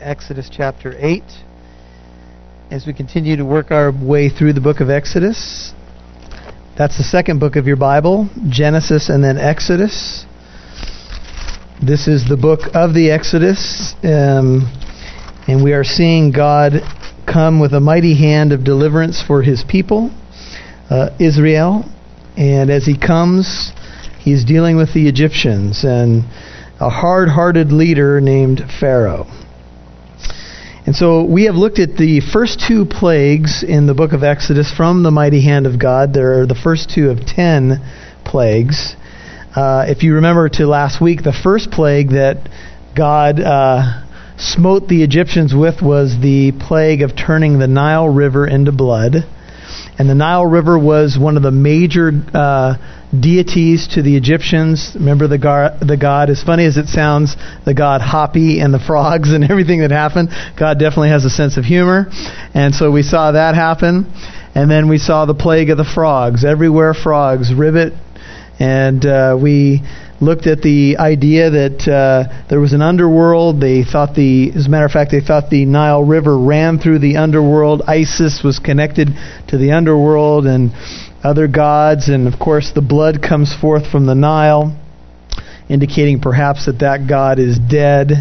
Exodus chapter 8. As we continue to work our way through the book of Exodus, that's the second book of your Bible Genesis and then Exodus. This is the book of the Exodus, um, and we are seeing God come with a mighty hand of deliverance for his people, uh, Israel. And as he comes, he's dealing with the Egyptians and a hard hearted leader named Pharaoh. And so we have looked at the first two plagues in the book of Exodus from the mighty hand of God. There are the first two of ten plagues. Uh, if you remember to last week, the first plague that God uh, smote the Egyptians with was the plague of turning the Nile River into blood. And the Nile River was one of the major uh, deities to the Egyptians. Remember the, gar- the god, as funny as it sounds, the god Hapi and the frogs and everything that happened. God definitely has a sense of humor. And so we saw that happen. And then we saw the plague of the frogs. Everywhere frogs, ribbit. And uh, we looked at the idea that uh, there was an underworld. They thought the, as a matter of fact, they thought the Nile River ran through the underworld. Isis was connected to the underworld, and other gods, and of course the blood comes forth from the Nile, indicating perhaps that that god is dead.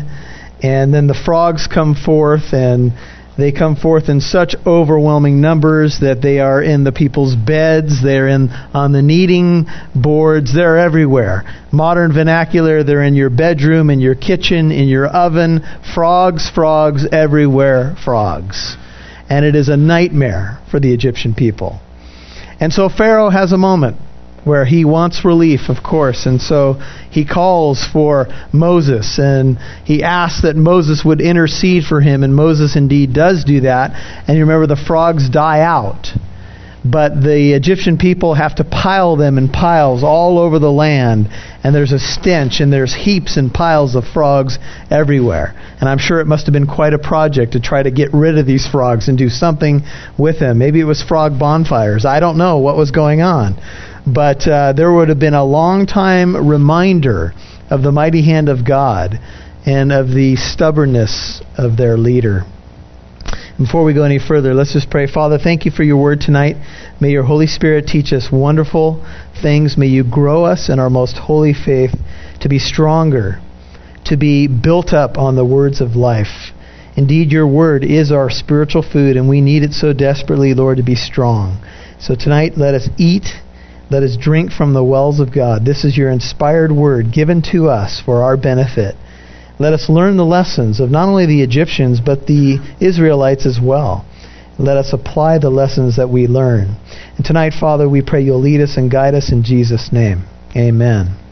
And then the frogs come forth, and they come forth in such overwhelming numbers that they are in the people's beds, they're in on the kneading boards, they're everywhere. Modern vernacular, they're in your bedroom, in your kitchen, in your oven. Frogs, frogs, everywhere, frogs. And it is a nightmare for the Egyptian people. And so Pharaoh has a moment where he wants relief, of course, and so he calls for Moses and he asks that Moses would intercede for him, and Moses indeed does do that. And you remember the frogs die out but the Egyptian people have to pile them in piles all over the land, and there's a stench, and there's heaps and piles of frogs everywhere. And I'm sure it must have been quite a project to try to get rid of these frogs and do something with them. Maybe it was frog bonfires. I don't know what was going on. But uh, there would have been a long time reminder of the mighty hand of God and of the stubbornness of their leader. Before we go any further, let's just pray. Father, thank you for your word tonight. May your Holy Spirit teach us wonderful things. May you grow us in our most holy faith to be stronger, to be built up on the words of life. Indeed, your word is our spiritual food, and we need it so desperately, Lord, to be strong. So tonight, let us eat, let us drink from the wells of God. This is your inspired word given to us for our benefit. Let us learn the lessons of not only the Egyptians, but the Israelites as well. Let us apply the lessons that we learn. And tonight, Father, we pray you'll lead us and guide us in Jesus' name. Amen.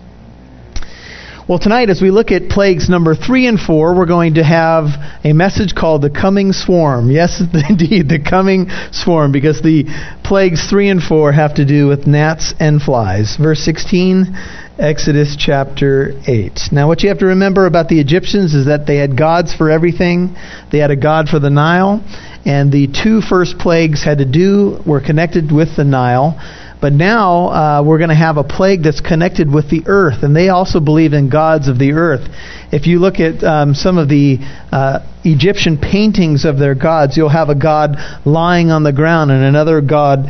Well, tonight, as we look at plagues number three and four, we're going to have a message called the coming swarm. Yes, indeed, the coming swarm, because the plagues three and four have to do with gnats and flies. Verse 16 Exodus chapter 8. Now, what you have to remember about the Egyptians is that they had gods for everything. They had a god for the Nile, and the two first plagues had to do, were connected with the Nile. But now uh, we're going to have a plague that's connected with the earth, and they also believe in gods of the earth. If you look at um, some of the uh, Egyptian paintings of their gods, you'll have a god lying on the ground and another god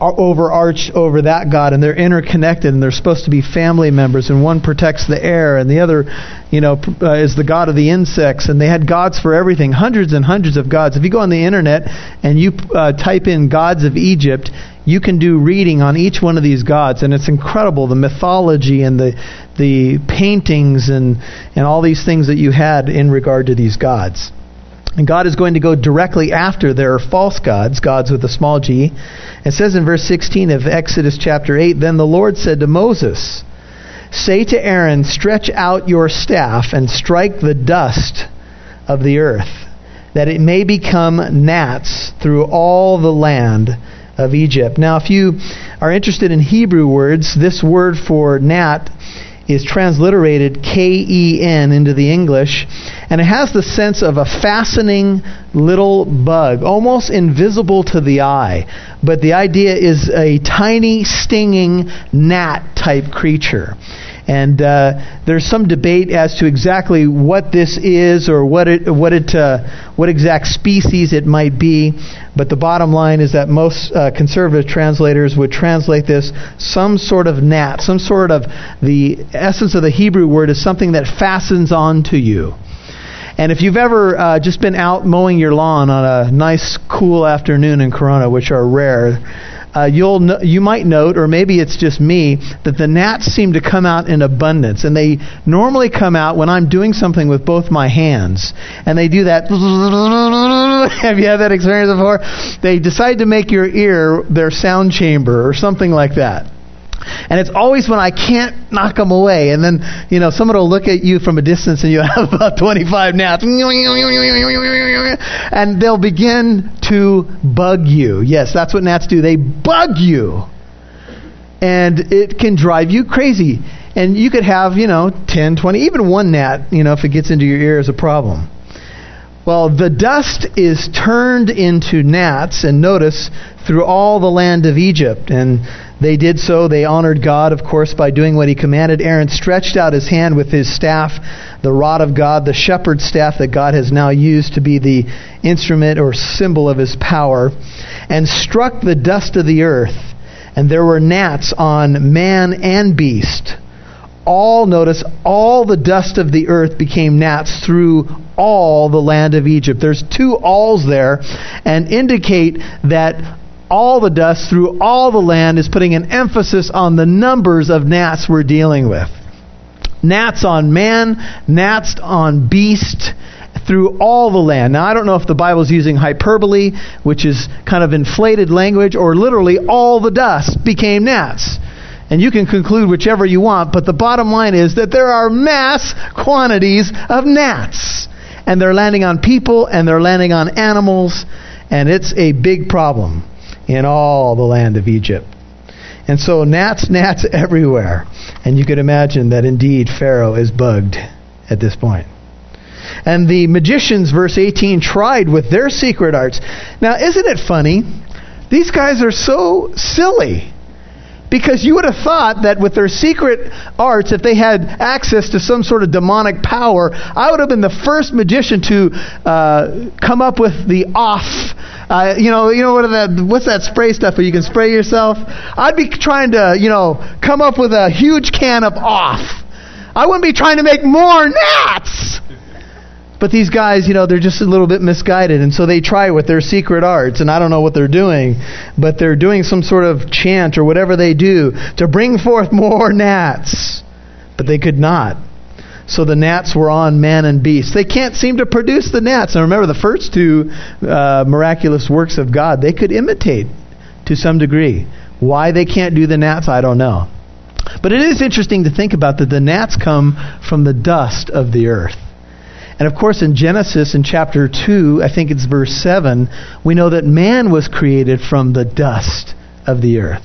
overarch over that God, and they're interconnected, and they're supposed to be family members, and one protects the air, and the other, you know, uh, is the God of the insects, and they had gods for everything, hundreds and hundreds of gods. If you go on the internet and you uh, type in gods of Egypt, you can do reading on each one of these gods, and it's incredible the mythology and the the paintings and and all these things that you had in regard to these gods. And God is going to go directly after their false gods, gods with a small g. It says in verse 16 of Exodus chapter 8 Then the Lord said to Moses, Say to Aaron, Stretch out your staff and strike the dust of the earth, that it may become gnats through all the land of Egypt. Now, if you are interested in Hebrew words, this word for gnat is transliterated K E N into the English, and it has the sense of a fascinating little bug, almost invisible to the eye. But the idea is a tiny, stinging gnat type creature. And uh, there's some debate as to exactly what this is or what it, what it, uh, what exact species it might be. But the bottom line is that most uh, conservative translators would translate this some sort of gnat, some sort of the essence of the Hebrew word is something that fastens onto you. And if you've ever uh, just been out mowing your lawn on a nice, cool afternoon in Corona, which are rare, uh, you'll no- you might note, or maybe it's just me, that the gnats seem to come out in abundance, and they normally come out when I'm doing something with both my hands, and they do that. Have you had that experience before? They decide to make your ear their sound chamber, or something like that. And it's always when I can't knock them away. And then, you know, someone will look at you from a distance and you have about 25 gnats. And they'll begin to bug you. Yes, that's what gnats do. They bug you. And it can drive you crazy. And you could have, you know, 10, 20, even one gnat, you know, if it gets into your ear is a problem. Well, the dust is turned into gnats, and notice, through all the land of Egypt. And they did so. They honored God, of course, by doing what he commanded. Aaron stretched out his hand with his staff, the rod of God, the shepherd's staff that God has now used to be the instrument or symbol of his power, and struck the dust of the earth. And there were gnats on man and beast. All, notice, all the dust of the earth became gnats through all the land of Egypt. There's two alls there and indicate that all the dust through all the land is putting an emphasis on the numbers of gnats we're dealing with. Gnats on man, gnats on beast, through all the land. Now, I don't know if the Bible is using hyperbole, which is kind of inflated language, or literally all the dust became gnats. And you can conclude whichever you want, but the bottom line is that there are mass quantities of gnats. And they're landing on people and they're landing on animals, and it's a big problem in all the land of Egypt. And so gnats, gnats everywhere. And you could imagine that indeed Pharaoh is bugged at this point. And the magicians, verse 18, tried with their secret arts. Now, isn't it funny? These guys are so silly. Because you would have thought that with their secret arts, if they had access to some sort of demonic power, I would have been the first magician to uh, come up with the off. Uh, you know, you know what that? What's that spray stuff where you can spray yourself? I'd be trying to, you know, come up with a huge can of off. I wouldn't be trying to make more gnats. But these guys, you know, they're just a little bit misguided, and so they try with their secret arts, and I don't know what they're doing, but they're doing some sort of chant or whatever they do to bring forth more gnats. But they could not. So the gnats were on man and beast. They can't seem to produce the gnats. And remember, the first two uh, miraculous works of God, they could imitate to some degree. Why they can't do the gnats, I don't know. But it is interesting to think about that the gnats come from the dust of the earth. And of course, in Genesis, in chapter 2, I think it's verse 7, we know that man was created from the dust of the earth.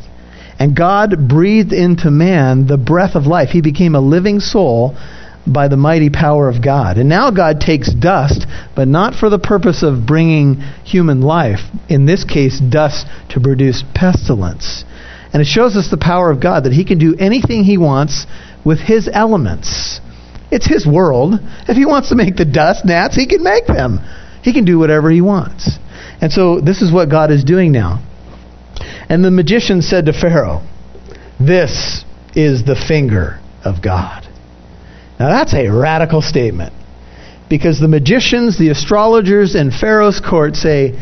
And God breathed into man the breath of life. He became a living soul by the mighty power of God. And now God takes dust, but not for the purpose of bringing human life. In this case, dust to produce pestilence. And it shows us the power of God that He can do anything He wants with His elements. It's his world. If he wants to make the dust gnats, he can make them. He can do whatever he wants. And so this is what God is doing now. And the magician said to Pharaoh, This is the finger of God. Now that's a radical statement. Because the magicians, the astrologers, and Pharaoh's court say,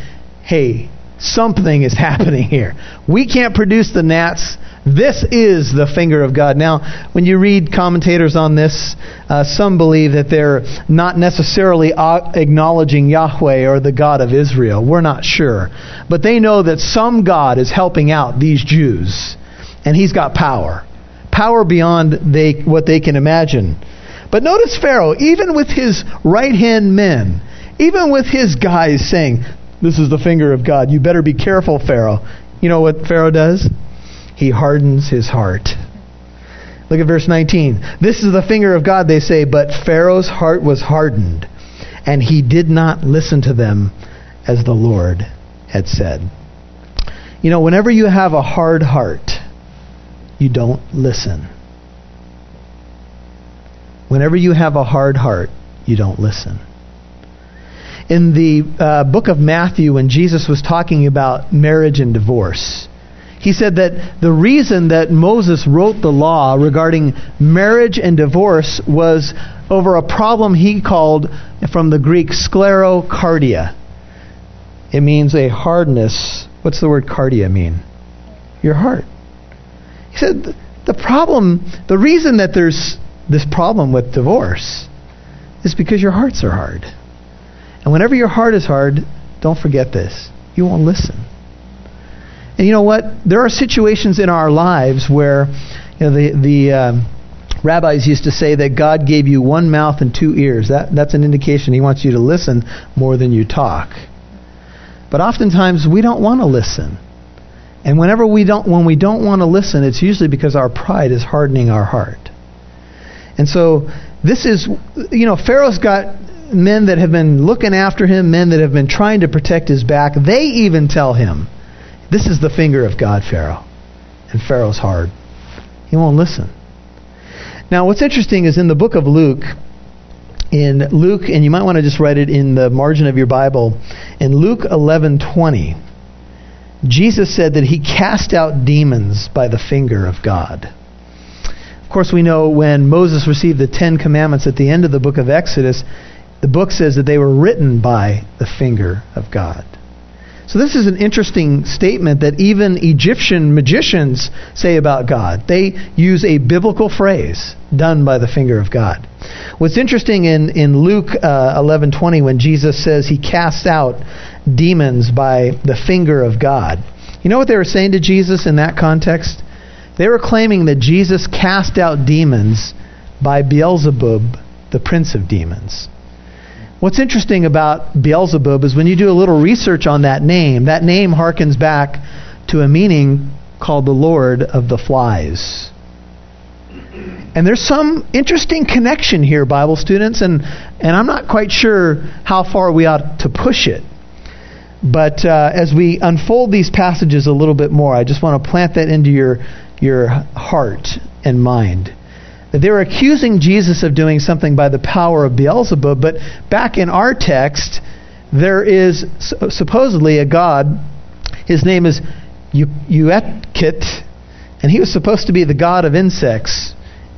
Hey, something is happening here. We can't produce the gnats. This is the finger of God. Now, when you read commentators on this, uh, some believe that they're not necessarily acknowledging Yahweh or the God of Israel. We're not sure. But they know that some God is helping out these Jews, and he's got power. Power beyond they, what they can imagine. But notice Pharaoh, even with his right hand men, even with his guys saying, This is the finger of God, you better be careful, Pharaoh. You know what Pharaoh does? He hardens his heart. Look at verse 19. This is the finger of God, they say, but Pharaoh's heart was hardened, and he did not listen to them as the Lord had said. You know, whenever you have a hard heart, you don't listen. Whenever you have a hard heart, you don't listen. In the uh, book of Matthew, when Jesus was talking about marriage and divorce, he said that the reason that Moses wrote the law regarding marriage and divorce was over a problem he called from the Greek sclerocardia. It means a hardness. What's the word cardia mean? Your heart. He said the problem, the reason that there's this problem with divorce is because your hearts are hard. And whenever your heart is hard, don't forget this. You won't listen. And you know what? There are situations in our lives where you know, the, the um, rabbis used to say that God gave you one mouth and two ears. That, that's an indication He wants you to listen more than you talk. But oftentimes we don't want to listen. And whenever we don't, when we don't want to listen, it's usually because our pride is hardening our heart. And so this is, you know, Pharaoh's got men that have been looking after him, men that have been trying to protect his back. They even tell him, this is the finger of God, Pharaoh. And Pharaoh's hard. He won't listen. Now, what's interesting is in the book of Luke, in Luke, and you might want to just write it in the margin of your Bible, in Luke 11:20, Jesus said that he cast out demons by the finger of God. Of course, we know when Moses received the Ten Commandments at the end of the book of Exodus, the book says that they were written by the finger of God. So this is an interesting statement that even Egyptian magicians say about God. They use a biblical phrase, done by the finger of God. What's interesting in, in Luke uh, 11:20 when Jesus says he casts out demons by the finger of God. You know what they were saying to Jesus in that context? They were claiming that Jesus cast out demons by Beelzebub, the prince of demons. What's interesting about Beelzebub is when you do a little research on that name, that name harkens back to a meaning called the Lord of the Flies. And there's some interesting connection here, Bible students, and, and I'm not quite sure how far we ought to push it. But uh, as we unfold these passages a little bit more, I just want to plant that into your, your heart and mind. They were accusing Jesus of doing something by the power of Beelzebub, but back in our text, there is supposedly a god. His name is Uatkit, and he was supposed to be the god of insects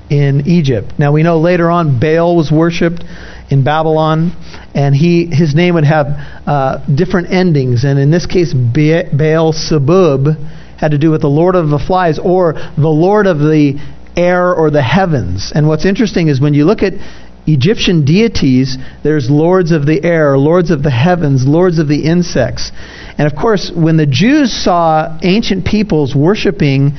in Egypt. Now we know later on Baal was worshipped in Babylon, and he his name would have uh, different endings, and in this case, Baal Sebub had to do with the Lord of the Flies or the Lord of the air or the heavens. And what's interesting is when you look at Egyptian deities, there's lords of the air, lords of the heavens, lords of the insects. And of course, when the Jews saw ancient peoples worshiping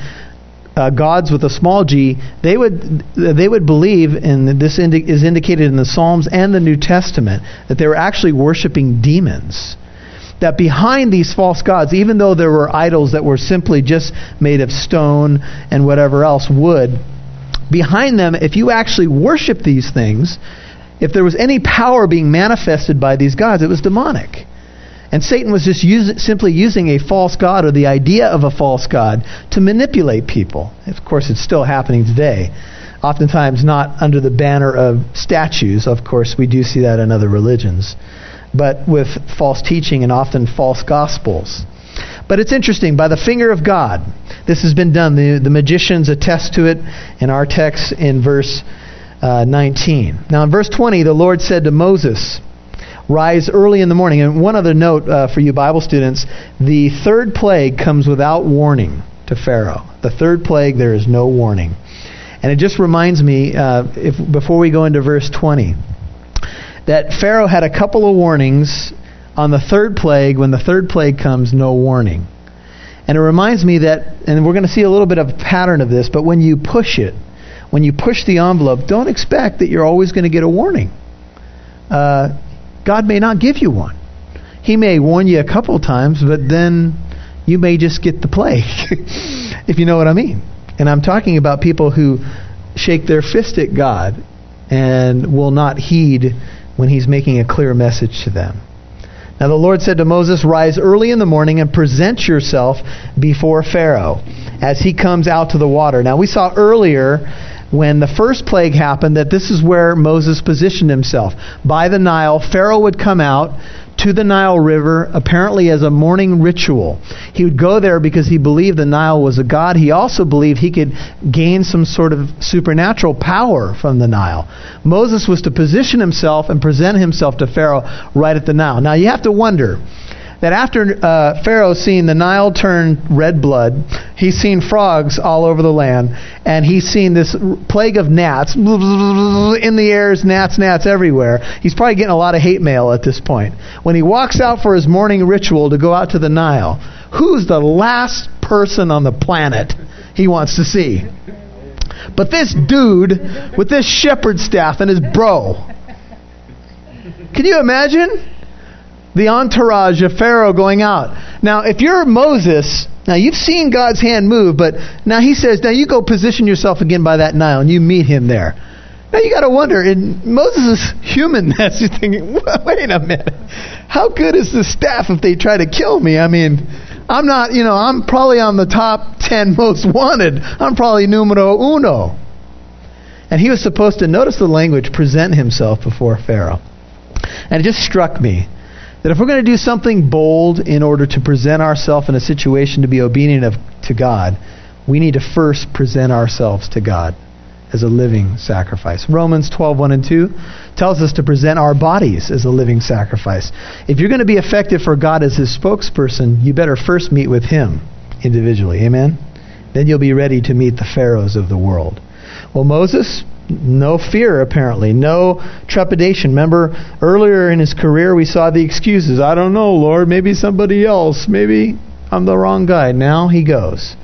uh, gods with a small g, they would they would believe, and this indi- is indicated in the Psalms and the New Testament, that they were actually worshiping demons that behind these false gods, even though there were idols that were simply just made of stone and whatever else, wood, behind them, if you actually worship these things, if there was any power being manifested by these gods, it was demonic. And Satan was just use, simply using a false god or the idea of a false god to manipulate people. Of course, it's still happening today. Oftentimes, not under the banner of statues. Of course, we do see that in other religions but with false teaching and often false gospels. But it's interesting, by the finger of God, this has been done. The, the magicians attest to it in our text in verse uh, 19. Now, in verse 20, the Lord said to Moses, Rise early in the morning. And one other note uh, for you Bible students the third plague comes without warning to Pharaoh. The third plague, there is no warning. And it just reminds me, uh, if, before we go into verse 20, that Pharaoh had a couple of warnings on the third plague. When the third plague comes, no warning. And it reminds me that, and we're going to see a little bit of a pattern of this, but when you push it, when you push the envelope, don't expect that you're always going to get a warning. Uh, God may not give you one. He may warn you a couple times, but then you may just get the plague, if you know what I mean. And I'm talking about people who shake their fist at God and will not heed when he's making a clear message to them. Now the Lord said to Moses, Rise early in the morning and present yourself before Pharaoh as he comes out to the water. Now we saw earlier when the first plague happened that this is where Moses positioned himself. By the Nile, Pharaoh would come out to the Nile River, apparently as a morning ritual. He would go there because he believed the Nile was a god. He also believed he could gain some sort of supernatural power from the Nile. Moses was to position himself and present himself to Pharaoh right at the Nile. Now you have to wonder that after uh, Pharaoh seen the Nile turn red blood, he's seen frogs all over the land, and he's seen this plague of gnats in the air, gnats, gnats everywhere. He's probably getting a lot of hate mail at this point. When he walks out for his morning ritual to go out to the Nile, who's the last person on the planet he wants to see? But this dude with this shepherd staff and his bro. Can you imagine? The entourage of Pharaoh going out. Now, if you're Moses, now you've seen God's hand move, but now he says, now you go position yourself again by that Nile and you meet him there. Now you got to wonder, in Moses' humanness, you're thinking, wait a minute, how good is the staff if they try to kill me? I mean, I'm not, you know, I'm probably on the top 10 most wanted. I'm probably numero uno. And he was supposed to, notice the language, present himself before Pharaoh. And it just struck me that if we're going to do something bold in order to present ourselves in a situation to be obedient of, to God, we need to first present ourselves to God as a living sacrifice. Romans 12, 1 and 2 tells us to present our bodies as a living sacrifice. If you're going to be effective for God as his spokesperson, you better first meet with him individually. Amen? Then you'll be ready to meet the pharaohs of the world. Well, Moses, no fear, apparently. No trepidation. Remember, earlier in his career, we saw the excuses. I don't know, Lord. Maybe somebody else. Maybe I'm the wrong guy. Now he goes.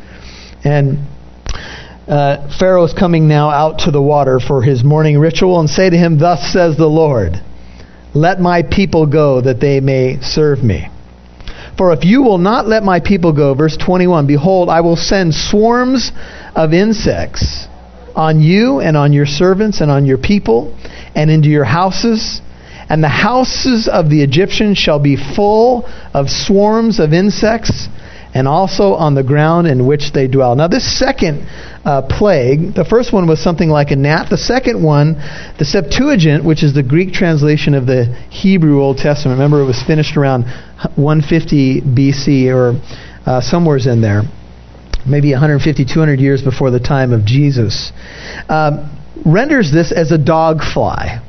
And uh, Pharaoh is coming now out to the water for his morning ritual and say to him, Thus says the Lord, Let my people go that they may serve me. For if you will not let my people go, verse 21, behold, I will send swarms of insects on you and on your servants and on your people and into your houses. And the houses of the Egyptians shall be full of swarms of insects, and also on the ground in which they dwell. Now, this second uh, plague, the first one was something like a gnat. The second one, the Septuagint, which is the Greek translation of the Hebrew Old Testament, remember it was finished around 150 BC or uh, somewhere's in there maybe 150, 200 years before the time of Jesus, um, renders this as a dog fly.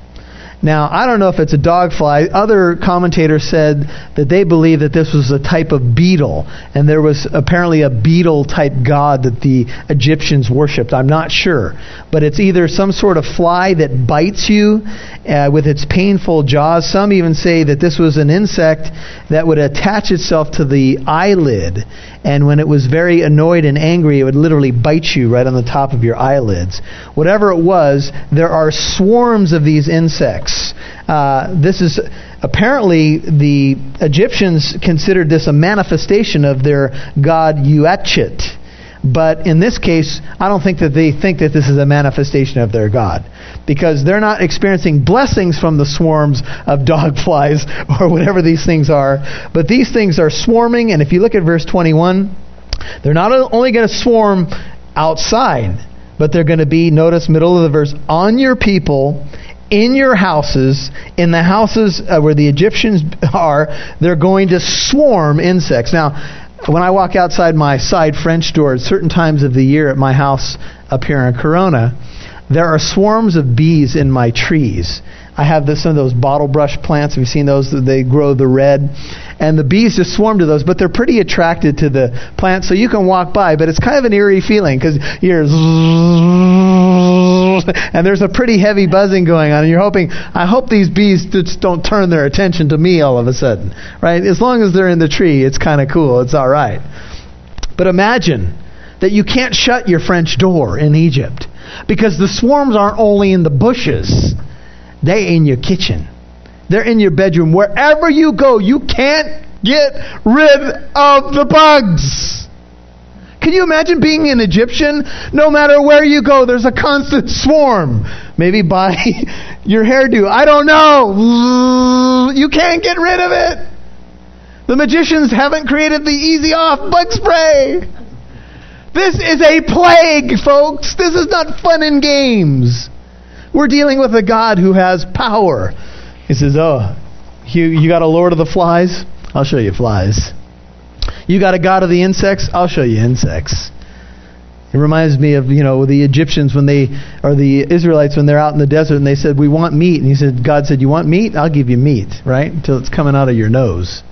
Now, I don't know if it's a dog fly. Other commentators said that they believe that this was a type of beetle, and there was apparently a beetle type god that the Egyptians worshipped. I'm not sure. But it's either some sort of fly that bites you uh, with its painful jaws. Some even say that this was an insect that would attach itself to the eyelid, and when it was very annoyed and angry, it would literally bite you right on the top of your eyelids. Whatever it was, there are swarms of these insects. Uh, this is apparently the Egyptians considered this a manifestation of their god Uatchit. But in this case, I don't think that they think that this is a manifestation of their God. Because they're not experiencing blessings from the swarms of dog flies or whatever these things are. But these things are swarming, and if you look at verse 21, they're not only going to swarm outside, but they're going to be, notice middle of the verse, on your people in your houses, in the houses uh, where the Egyptians are, they're going to swarm insects. Now, when I walk outside my side French door at certain times of the year at my house up here in Corona, there are swarms of bees in my trees. I have this, some of those bottle brush plants. Have you seen those? They grow the red. And the bees just swarm to those, but they're pretty attracted to the plants, so you can walk by, but it's kind of an eerie feeling because you're and there's a pretty heavy buzzing going on, and you're hoping, I hope these bees just don't turn their attention to me all of a sudden, right? As long as they're in the tree, it's kind of cool. It's all right. But imagine that you can't shut your French door in Egypt because the swarms aren't only in the bushes they in your kitchen. They're in your bedroom. Wherever you go, you can't get rid of the bugs. Can you imagine being an Egyptian? No matter where you go, there's a constant swarm. Maybe by your hairdo. I don't know. You can't get rid of it. The magicians haven't created the easy off bug spray. This is a plague, folks. This is not fun and games. We're dealing with a God who has power. He says, Oh, you, you got a Lord of the flies? I'll show you flies. You got a God of the insects? I'll show you insects. It reminds me of, you know, the Egyptians when they, or the Israelites when they're out in the desert and they said, We want meat. And he said, God said, You want meat? I'll give you meat, right? Until it's coming out of your nose.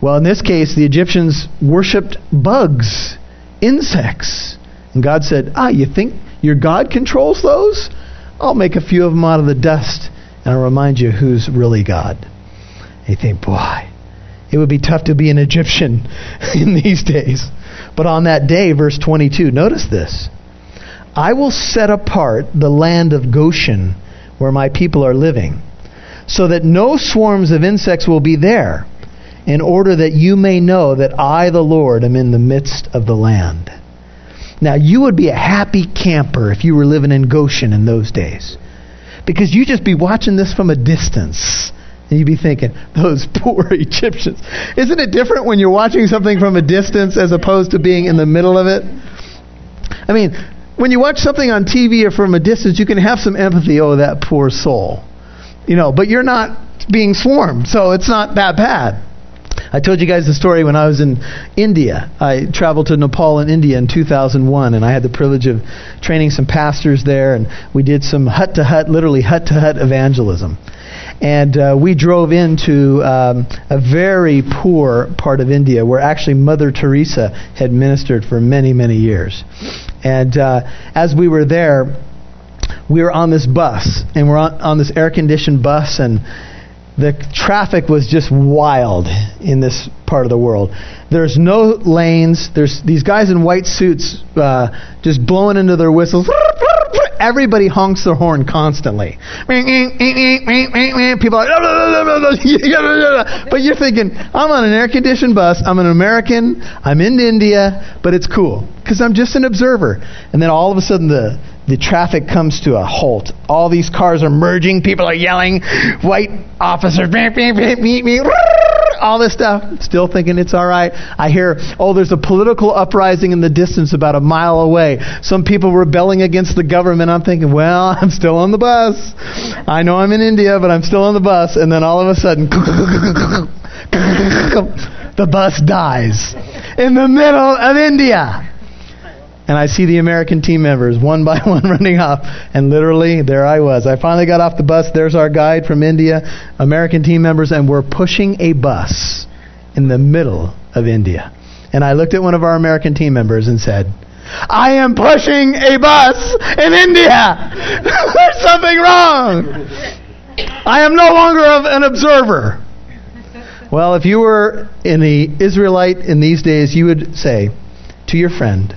Well, in this case, the Egyptians worshipped bugs, insects. And God said, Ah, you think your God controls those? I'll make a few of them out of the dust and I'll remind you who's really God. And you think, boy, it would be tough to be an Egyptian in these days. But on that day, verse 22, notice this I will set apart the land of Goshen where my people are living, so that no swarms of insects will be there, in order that you may know that I, the Lord, am in the midst of the land. Now, you would be a happy camper if you were living in Goshen in those days. Because you'd just be watching this from a distance. And you'd be thinking, those poor Egyptians. Isn't it different when you're watching something from a distance as opposed to being in the middle of it? I mean, when you watch something on TV or from a distance, you can have some empathy. Oh, that poor soul. You know, but you're not being swarmed, so it's not that bad. I told you guys the story when I was in India. I traveled to Nepal and India in 2001, and I had the privilege of training some pastors there, and we did some hut to hut, literally hut to hut evangelism. And uh, we drove into um, a very poor part of India where actually Mother Teresa had ministered for many, many years. And uh, as we were there, we were on this bus, and we're on, on this air conditioned bus, and the traffic was just wild in this part of the world. There's no lanes. There's these guys in white suits uh, just blowing into their whistles. Everybody honks their horn constantly. People are but you're thinking, I'm on an air conditioned bus. I'm an American. I'm in India, but it's cool because I'm just an observer. And then all of a sudden the the traffic comes to a halt. All these cars are merging. People are yelling. White officers, meet me. All this stuff. Still thinking it's all right. I hear, oh, there's a political uprising in the distance about a mile away. Some people rebelling against the government. I'm thinking, well, I'm still on the bus. I know I'm in India, but I'm still on the bus. And then all of a sudden, the bus dies in the middle of India and I see the American team members one by one running off, and literally there I was. I finally got off the bus. There's our guide from India, American team members, and we're pushing a bus in the middle of India. And I looked at one of our American team members and said, I am pushing a bus in India. There's something wrong. I am no longer an observer. Well, if you were in the Israelite in these days, you would say to your friend,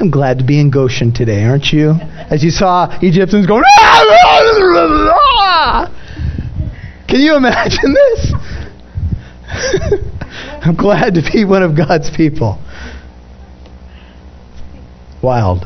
I'm glad to be in Goshen today, aren't you? As you saw Egyptians going, ah! can you imagine this? I'm glad to be one of God's people. Wild.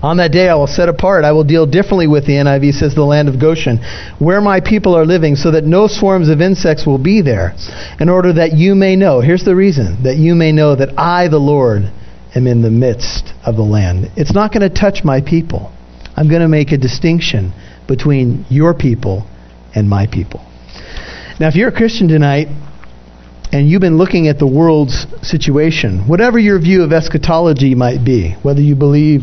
On that day I will set apart, I will deal differently with the NIV, says the land of Goshen, where my people are living, so that no swarms of insects will be there, in order that you may know. Here's the reason that you may know that I, the Lord, am in the midst of the land. It's not going to touch my people. I'm going to make a distinction between your people and my people. Now, if you're a Christian tonight and you've been looking at the world's situation, whatever your view of eschatology might be, whether you believe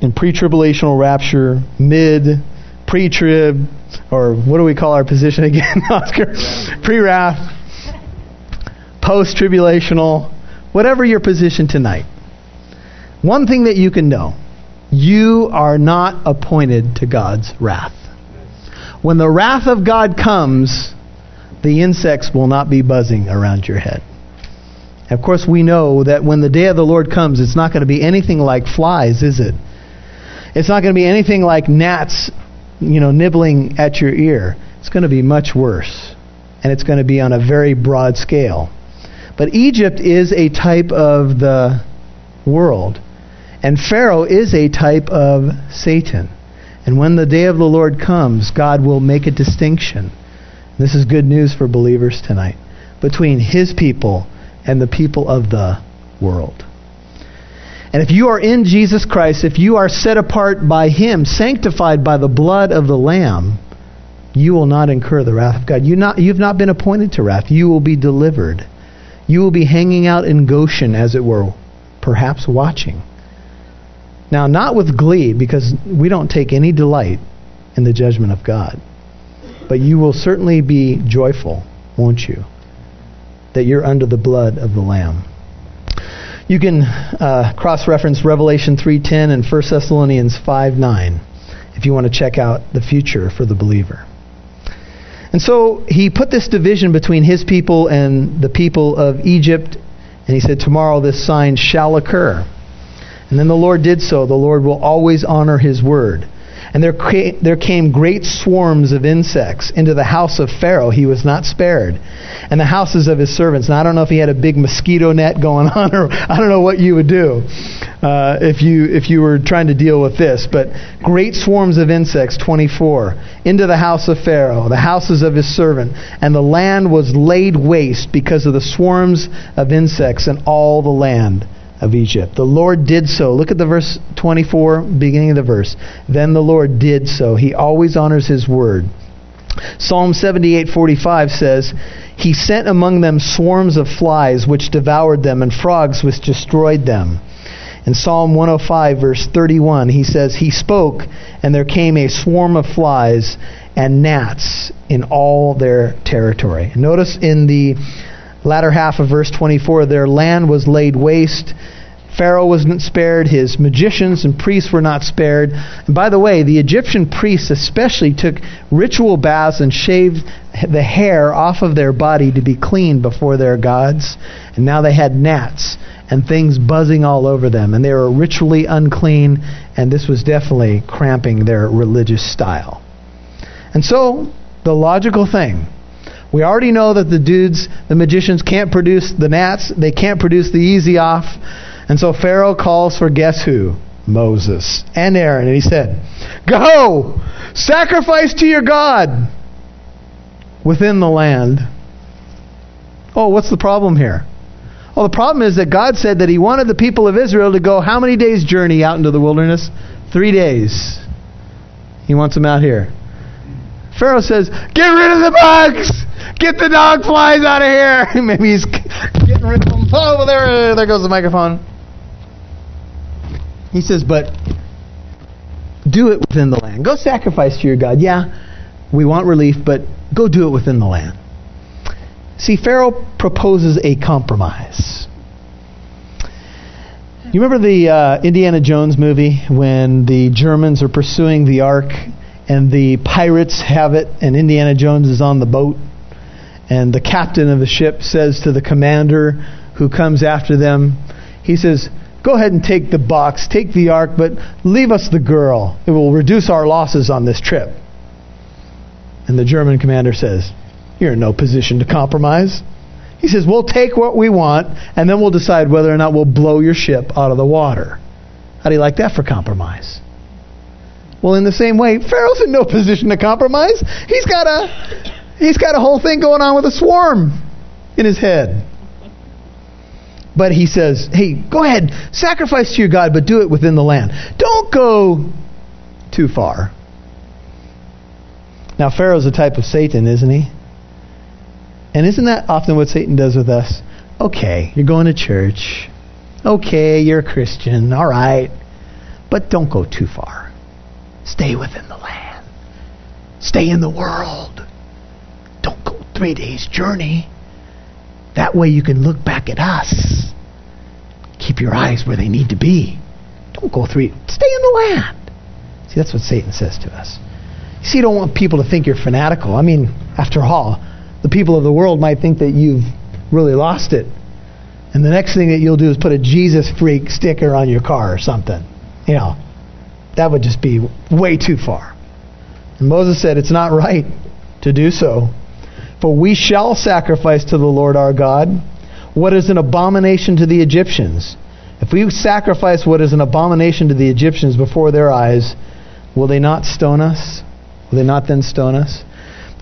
in pre tribulational rapture, mid, pre trib, or what do we call our position again, Oscar? Pre wrath, post tribulational, whatever your position tonight. One thing that you can know you are not appointed to God's wrath. When the wrath of God comes, the insects will not be buzzing around your head. Of course, we know that when the day of the Lord comes, it's not going to be anything like flies, is it? It's not going to be anything like gnats, you know, nibbling at your ear. It's going to be much worse. And it's going to be on a very broad scale. But Egypt is a type of the world. And Pharaoh is a type of Satan. And when the day of the Lord comes, God will make a distinction. This is good news for believers tonight between his people and the people of the world. And if you are in Jesus Christ, if you are set apart by Him, sanctified by the blood of the Lamb, you will not incur the wrath of God. You not, you've not been appointed to wrath. You will be delivered. You will be hanging out in Goshen, as it were, perhaps watching. Now, not with glee, because we don't take any delight in the judgment of God. But you will certainly be joyful, won't you? That you're under the blood of the Lamb. You can uh, cross-reference Revelation 3:10 and 1 Thessalonians 5:9 if you want to check out the future for the believer. And so he put this division between his people and the people of Egypt, and he said, Tomorrow this sign shall occur. And then the Lord did so. The Lord will always honor his word. And there, came, there came great swarms of insects into the house of Pharaoh. He was not spared. And the houses of his servants. Now, I don't know if he had a big mosquito net going on, or I don't know what you would do uh, if, you, if you were trying to deal with this. But great swarms of insects, 24, into the house of Pharaoh, the houses of his servant. And the land was laid waste because of the swarms of insects in all the land of Egypt. The Lord did so. Look at the verse 24, beginning of the verse. Then the Lord did so. He always honors his word. Psalm 78:45 says, "He sent among them swarms of flies which devoured them and frogs which destroyed them." In Psalm 105 verse 31, he says, "He spoke and there came a swarm of flies and gnats in all their territory." Notice in the latter half of verse 24, their land was laid waste. Pharaoh wasn't spared. His magicians and priests were not spared. And by the way, the Egyptian priests especially took ritual baths and shaved the hair off of their body to be clean before their gods. And now they had gnats and things buzzing all over them. And they were ritually unclean. And this was definitely cramping their religious style. And so, the logical thing we already know that the dudes, the magicians, can't produce the gnats. They can't produce the easy off. And so Pharaoh calls for guess who? Moses and Aaron. And he said, Go! Sacrifice to your God within the land. Oh, what's the problem here? Well, the problem is that God said that He wanted the people of Israel to go how many days' journey out into the wilderness? Three days. He wants them out here. Pharaoh says, Get rid of the bugs! Get the dog flies out of here! Maybe he's getting rid of them. Oh, there, there goes the microphone. He says, But do it within the land. Go sacrifice to your God. Yeah, we want relief, but go do it within the land. See, Pharaoh proposes a compromise. You remember the uh, Indiana Jones movie when the Germans are pursuing the Ark and the pirates have it, and Indiana Jones is on the boat, and the captain of the ship says to the commander who comes after them, he says, Go ahead and take the box, take the ark, but leave us the girl. It will reduce our losses on this trip. And the German commander says, You're in no position to compromise. He says, We'll take what we want, and then we'll decide whether or not we'll blow your ship out of the water. How do you like that for compromise? Well, in the same way, Pharaoh's in no position to compromise. He's got a he's got a whole thing going on with a swarm in his head. But he says, "Hey, go ahead, sacrifice to your God, but do it within the land. Don't go too far." Now, Pharaoh's a type of Satan, isn't he? And isn't that often what Satan does with us? Okay, you're going to church. Okay, you're a Christian. All right. But don't go too far. Stay within the land. Stay in the world. Don't go three days' journey. That way you can look back at us. Keep your eyes where they need to be. Don't go three. Stay in the land. See, that's what Satan says to us. You see, you don't want people to think you're fanatical. I mean, after all, the people of the world might think that you've really lost it. And the next thing that you'll do is put a Jesus freak sticker on your car or something. You know, that would just be way too far. And Moses said, It's not right to do so. For we shall sacrifice to the Lord our God what is an abomination to the Egyptians. If we sacrifice what is an abomination to the Egyptians before their eyes, will they not stone us? Will they not then stone us?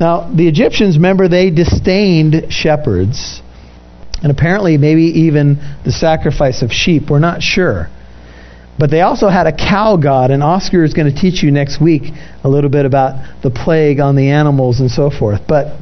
Now, the Egyptians, remember, they disdained shepherds. And apparently, maybe even the sacrifice of sheep. We're not sure. But they also had a cow god, and Oscar is going to teach you next week a little bit about the plague on the animals and so forth. But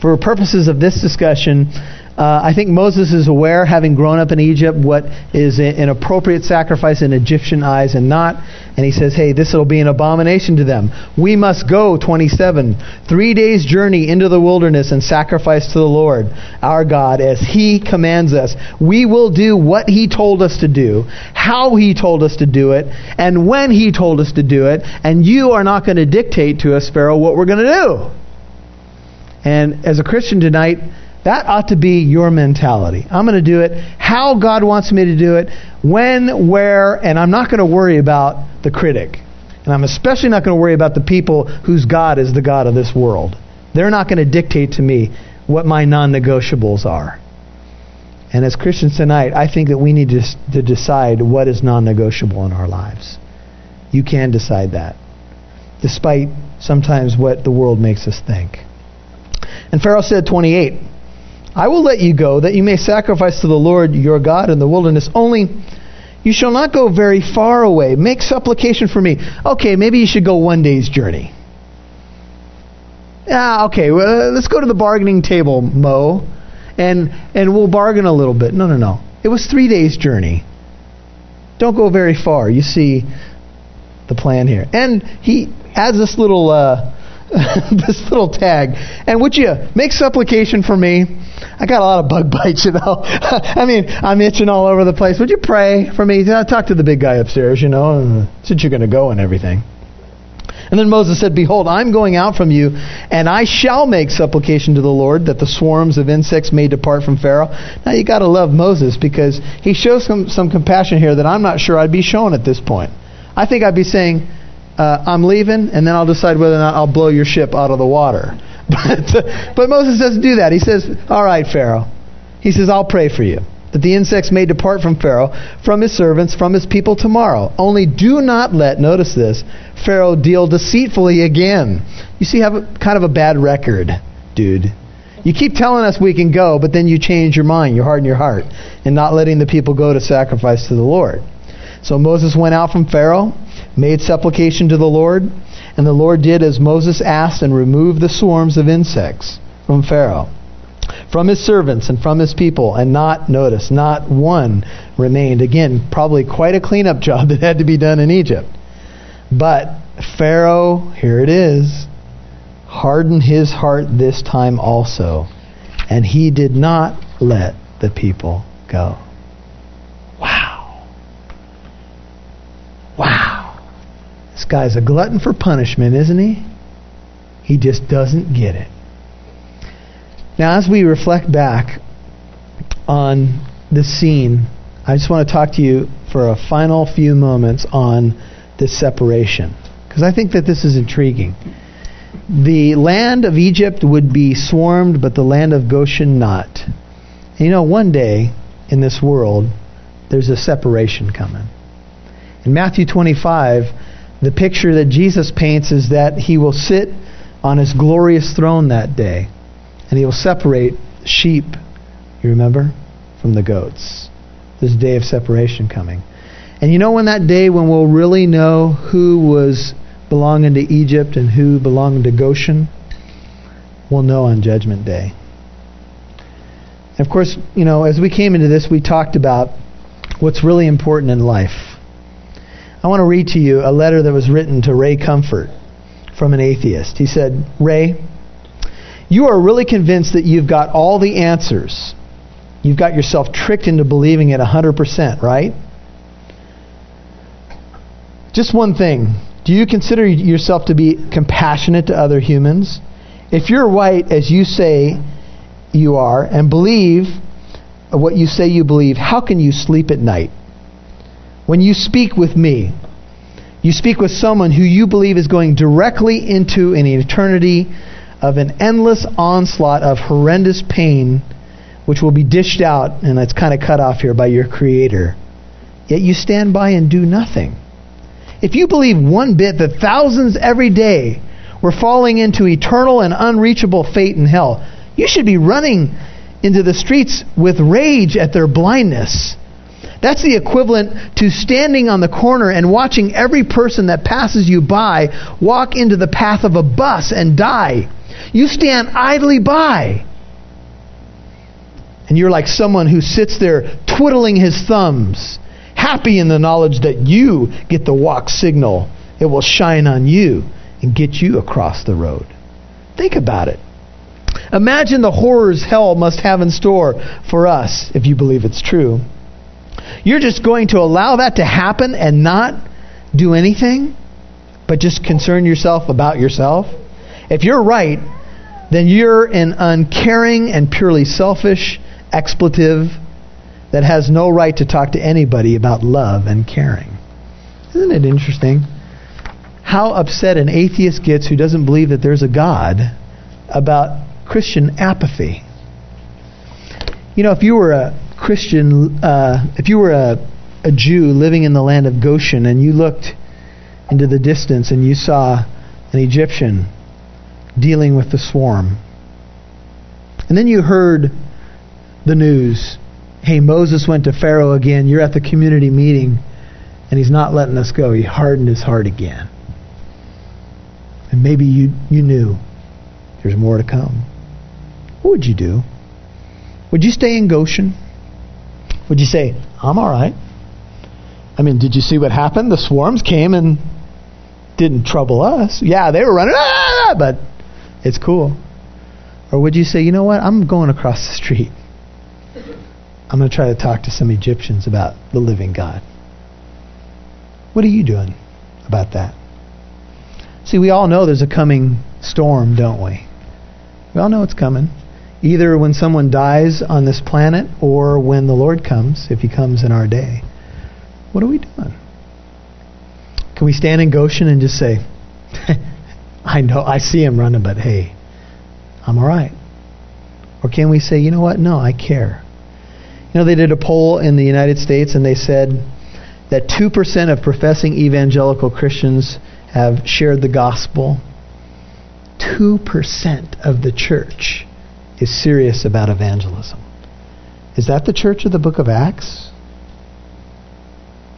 for purposes of this discussion, uh, I think Moses is aware, having grown up in Egypt, what is an appropriate sacrifice in Egyptian eyes and not. And he says, hey, this will be an abomination to them. We must go, 27, three days' journey into the wilderness and sacrifice to the Lord our God as he commands us. We will do what he told us to do, how he told us to do it, and when he told us to do it. And you are not going to dictate to us, Pharaoh, what we're going to do. And as a Christian tonight, that ought to be your mentality. I'm going to do it how God wants me to do it, when, where, and I'm not going to worry about the critic. And I'm especially not going to worry about the people whose God is the God of this world. They're not going to dictate to me what my non negotiables are. And as Christians tonight, I think that we need to, to decide what is non negotiable in our lives. You can decide that, despite sometimes what the world makes us think. And Pharaoh said, 28, I will let you go, that you may sacrifice to the Lord your God in the wilderness. Only you shall not go very far away. Make supplication for me. Okay, maybe you should go one day's journey. Ah, okay, well, let's go to the bargaining table, Mo, and and we'll bargain a little bit. No, no, no. It was three days' journey. Don't go very far. You see the plan here. And he adds this little uh, this little tag. And would you make supplication for me? I got a lot of bug bites, you know. I mean, I'm itching all over the place. Would you pray for me? Talk to the big guy upstairs, you know, uh, since you're going to go and everything. And then Moses said, Behold, I'm going out from you, and I shall make supplication to the Lord that the swarms of insects may depart from Pharaoh. Now you got to love Moses because he shows some, some compassion here that I'm not sure I'd be shown at this point. I think I'd be saying, uh, I'm leaving, and then I'll decide whether or not I'll blow your ship out of the water. But, uh, but Moses doesn't do that. He says, All right, Pharaoh. He says, I'll pray for you, that the insects may depart from Pharaoh, from his servants, from his people tomorrow. Only do not let, notice this, Pharaoh deal deceitfully again. You see, have a, kind of a bad record, dude. You keep telling us we can go, but then you change your mind, you harden your heart, and not letting the people go to sacrifice to the Lord. So Moses went out from Pharaoh made supplication to the Lord, and the Lord did as Moses asked and removed the swarms of insects from Pharaoh, from his servants and from his people, and not, notice, not one remained. Again, probably quite a cleanup job that had to be done in Egypt. But Pharaoh, here it is, hardened his heart this time also, and he did not let the people go. Wow. Wow. This guy's a glutton for punishment, isn't he? He just doesn't get it. Now, as we reflect back on this scene, I just want to talk to you for a final few moments on this separation, because I think that this is intriguing. The land of Egypt would be swarmed, but the land of Goshen not. And you know, one day in this world, there's a separation coming. In Matthew 25, the picture that Jesus paints is that he will sit on his glorious throne that day and he will separate sheep, you remember, from the goats. This day of separation coming. And you know when that day when we'll really know who was belonging to Egypt and who belonged to Goshen? We'll know on Judgment Day. And of course, you know, as we came into this, we talked about what's really important in life. I want to read to you a letter that was written to Ray Comfort from an atheist. He said, Ray, you are really convinced that you've got all the answers. You've got yourself tricked into believing it 100%, right? Just one thing. Do you consider yourself to be compassionate to other humans? If you're white, as you say you are, and believe what you say you believe, how can you sleep at night? When you speak with me, you speak with someone who you believe is going directly into an eternity of an endless onslaught of horrendous pain, which will be dished out, and it's kind of cut off here by your Creator. Yet you stand by and do nothing. If you believe one bit that thousands every day were falling into eternal and unreachable fate in hell, you should be running into the streets with rage at their blindness That's the equivalent to standing on the corner and watching every person that passes you by walk into the path of a bus and die. You stand idly by. And you're like someone who sits there twiddling his thumbs, happy in the knowledge that you get the walk signal. It will shine on you and get you across the road. Think about it. Imagine the horrors hell must have in store for us, if you believe it's true. You're just going to allow that to happen and not do anything, but just concern yourself about yourself? If you're right, then you're an uncaring and purely selfish expletive that has no right to talk to anybody about love and caring. Isn't it interesting? How upset an atheist gets who doesn't believe that there's a God about Christian apathy. You know, if you were a Christian, uh, if you were a, a Jew living in the land of Goshen and you looked into the distance and you saw an Egyptian dealing with the swarm, and then you heard the news hey, Moses went to Pharaoh again, you're at the community meeting, and he's not letting us go. He hardened his heart again. And maybe you, you knew there's more to come. What would you do? Would you stay in Goshen? Would you say, I'm all right? I mean, did you see what happened? The swarms came and didn't trouble us. Yeah, they were running, ah, but it's cool. Or would you say, you know what? I'm going across the street. I'm going to try to talk to some Egyptians about the living God. What are you doing about that? See, we all know there's a coming storm, don't we? We all know it's coming. Either when someone dies on this planet or when the Lord comes, if he comes in our day. What are we doing? Can we stand in Goshen and just say, I know, I see him running, but hey, I'm all right? Or can we say, you know what? No, I care. You know, they did a poll in the United States and they said that 2% of professing evangelical Christians have shared the gospel. 2% of the church is serious about evangelism. Is that the church of the book of Acts?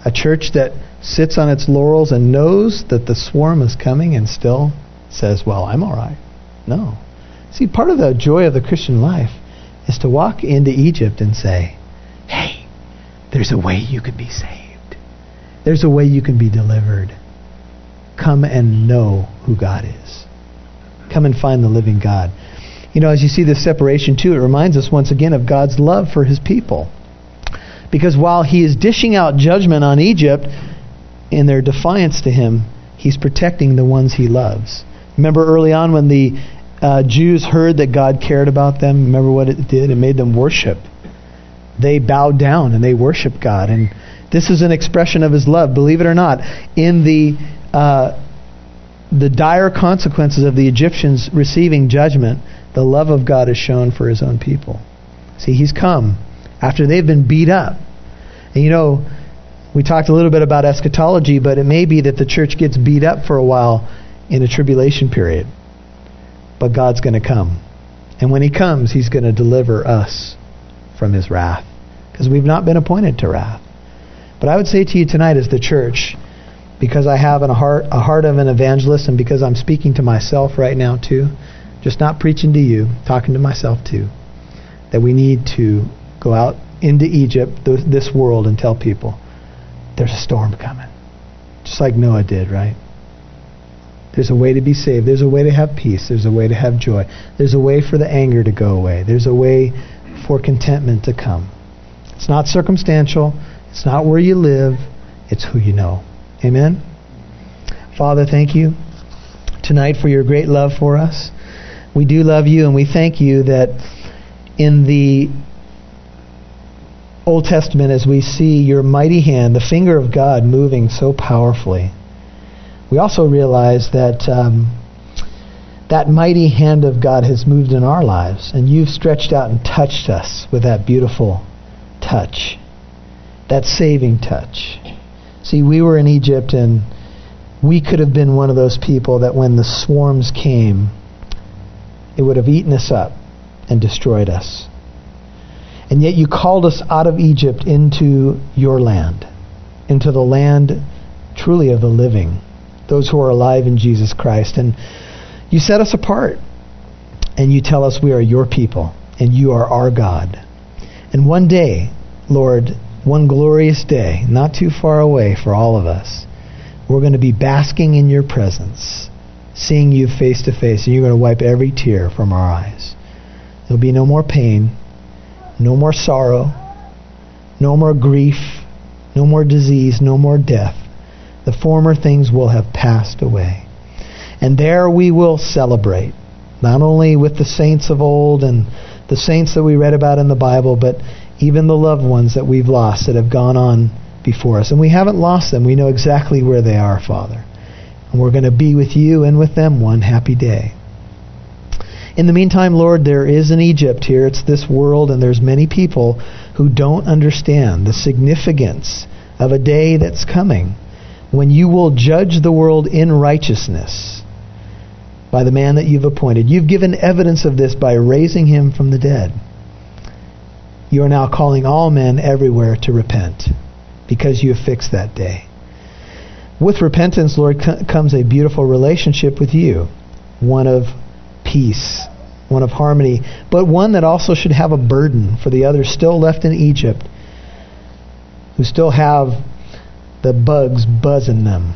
A church that sits on its laurels and knows that the swarm is coming and still says, Well, I'm all right. No. See, part of the joy of the Christian life is to walk into Egypt and say, Hey, there's a way you can be saved. There's a way you can be delivered. Come and know who God is. Come and find the living God. You know, as you see this separation too, it reminds us once again of God's love for his people. Because while he is dishing out judgment on Egypt in their defiance to him, he's protecting the ones he loves. Remember early on when the uh, Jews heard that God cared about them, remember what it did? It made them worship. They bowed down and they worshiped God. And this is an expression of his love, believe it or not. In the uh, the dire consequences of the Egyptians receiving judgment, the love of God is shown for his own people. See, he's come after they've been beat up. And you know, we talked a little bit about eschatology, but it may be that the church gets beat up for a while in a tribulation period. But God's going to come. And when he comes, he's going to deliver us from his wrath. Because we've not been appointed to wrath. But I would say to you tonight as the church, because I have a heart, a heart of an evangelist and because I'm speaking to myself right now too, just not preaching to you, talking to myself too, that we need to go out into Egypt, this world, and tell people there's a storm coming. Just like Noah did, right? There's a way to be saved. There's a way to have peace. There's a way to have joy. There's a way for the anger to go away. There's a way for contentment to come. It's not circumstantial. It's not where you live. It's who you know. Amen? Father, thank you tonight for your great love for us. We do love you, and we thank you that in the Old Testament, as we see your mighty hand, the finger of God moving so powerfully, we also realize that um, that mighty hand of God has moved in our lives, and you've stretched out and touched us with that beautiful touch, that saving touch. See, we were in Egypt and we could have been one of those people that when the swarms came, it would have eaten us up and destroyed us. And yet you called us out of Egypt into your land, into the land truly of the living, those who are alive in Jesus Christ. And you set us apart, and you tell us we are your people, and you are our God. And one day, Lord, one glorious day, not too far away for all of us, we're going to be basking in your presence, seeing you face to face, and you're going to wipe every tear from our eyes. There'll be no more pain, no more sorrow, no more grief, no more disease, no more death. The former things will have passed away. And there we will celebrate, not only with the saints of old and the saints that we read about in the Bible, but even the loved ones that we've lost that have gone on before us. And we haven't lost them. We know exactly where they are, Father. And we're going to be with you and with them one happy day. In the meantime, Lord, there is an Egypt here. It's this world, and there's many people who don't understand the significance of a day that's coming when you will judge the world in righteousness by the man that you've appointed. You've given evidence of this by raising him from the dead. You are now calling all men everywhere to repent because you have fixed that day. With repentance, Lord, comes a beautiful relationship with you, one of peace, one of harmony, but one that also should have a burden for the others still left in Egypt who still have the bugs buzzing them,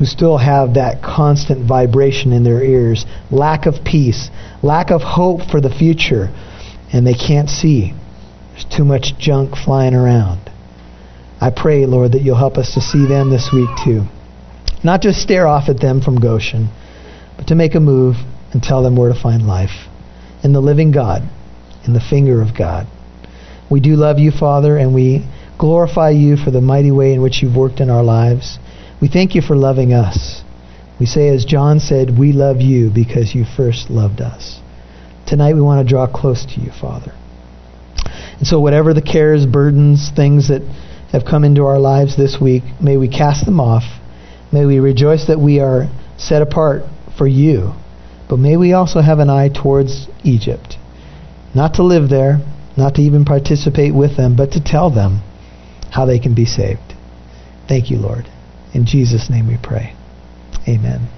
who still have that constant vibration in their ears, lack of peace, lack of hope for the future, and they can't see. There's too much junk flying around. I pray, Lord, that you'll help us to see them this week too. Not just stare off at them from Goshen, but to make a move and tell them where to find life in the living God, in the finger of God. We do love you, Father, and we glorify you for the mighty way in which you've worked in our lives. We thank you for loving us. We say, as John said, we love you because you first loved us. Tonight we want to draw close to you, Father. And so, whatever the cares, burdens, things that have come into our lives this week, may we cast them off. May we rejoice that we are set apart for you. But may we also have an eye towards Egypt. Not to live there, not to even participate with them, but to tell them how they can be saved. Thank you, Lord. In Jesus' name we pray. Amen.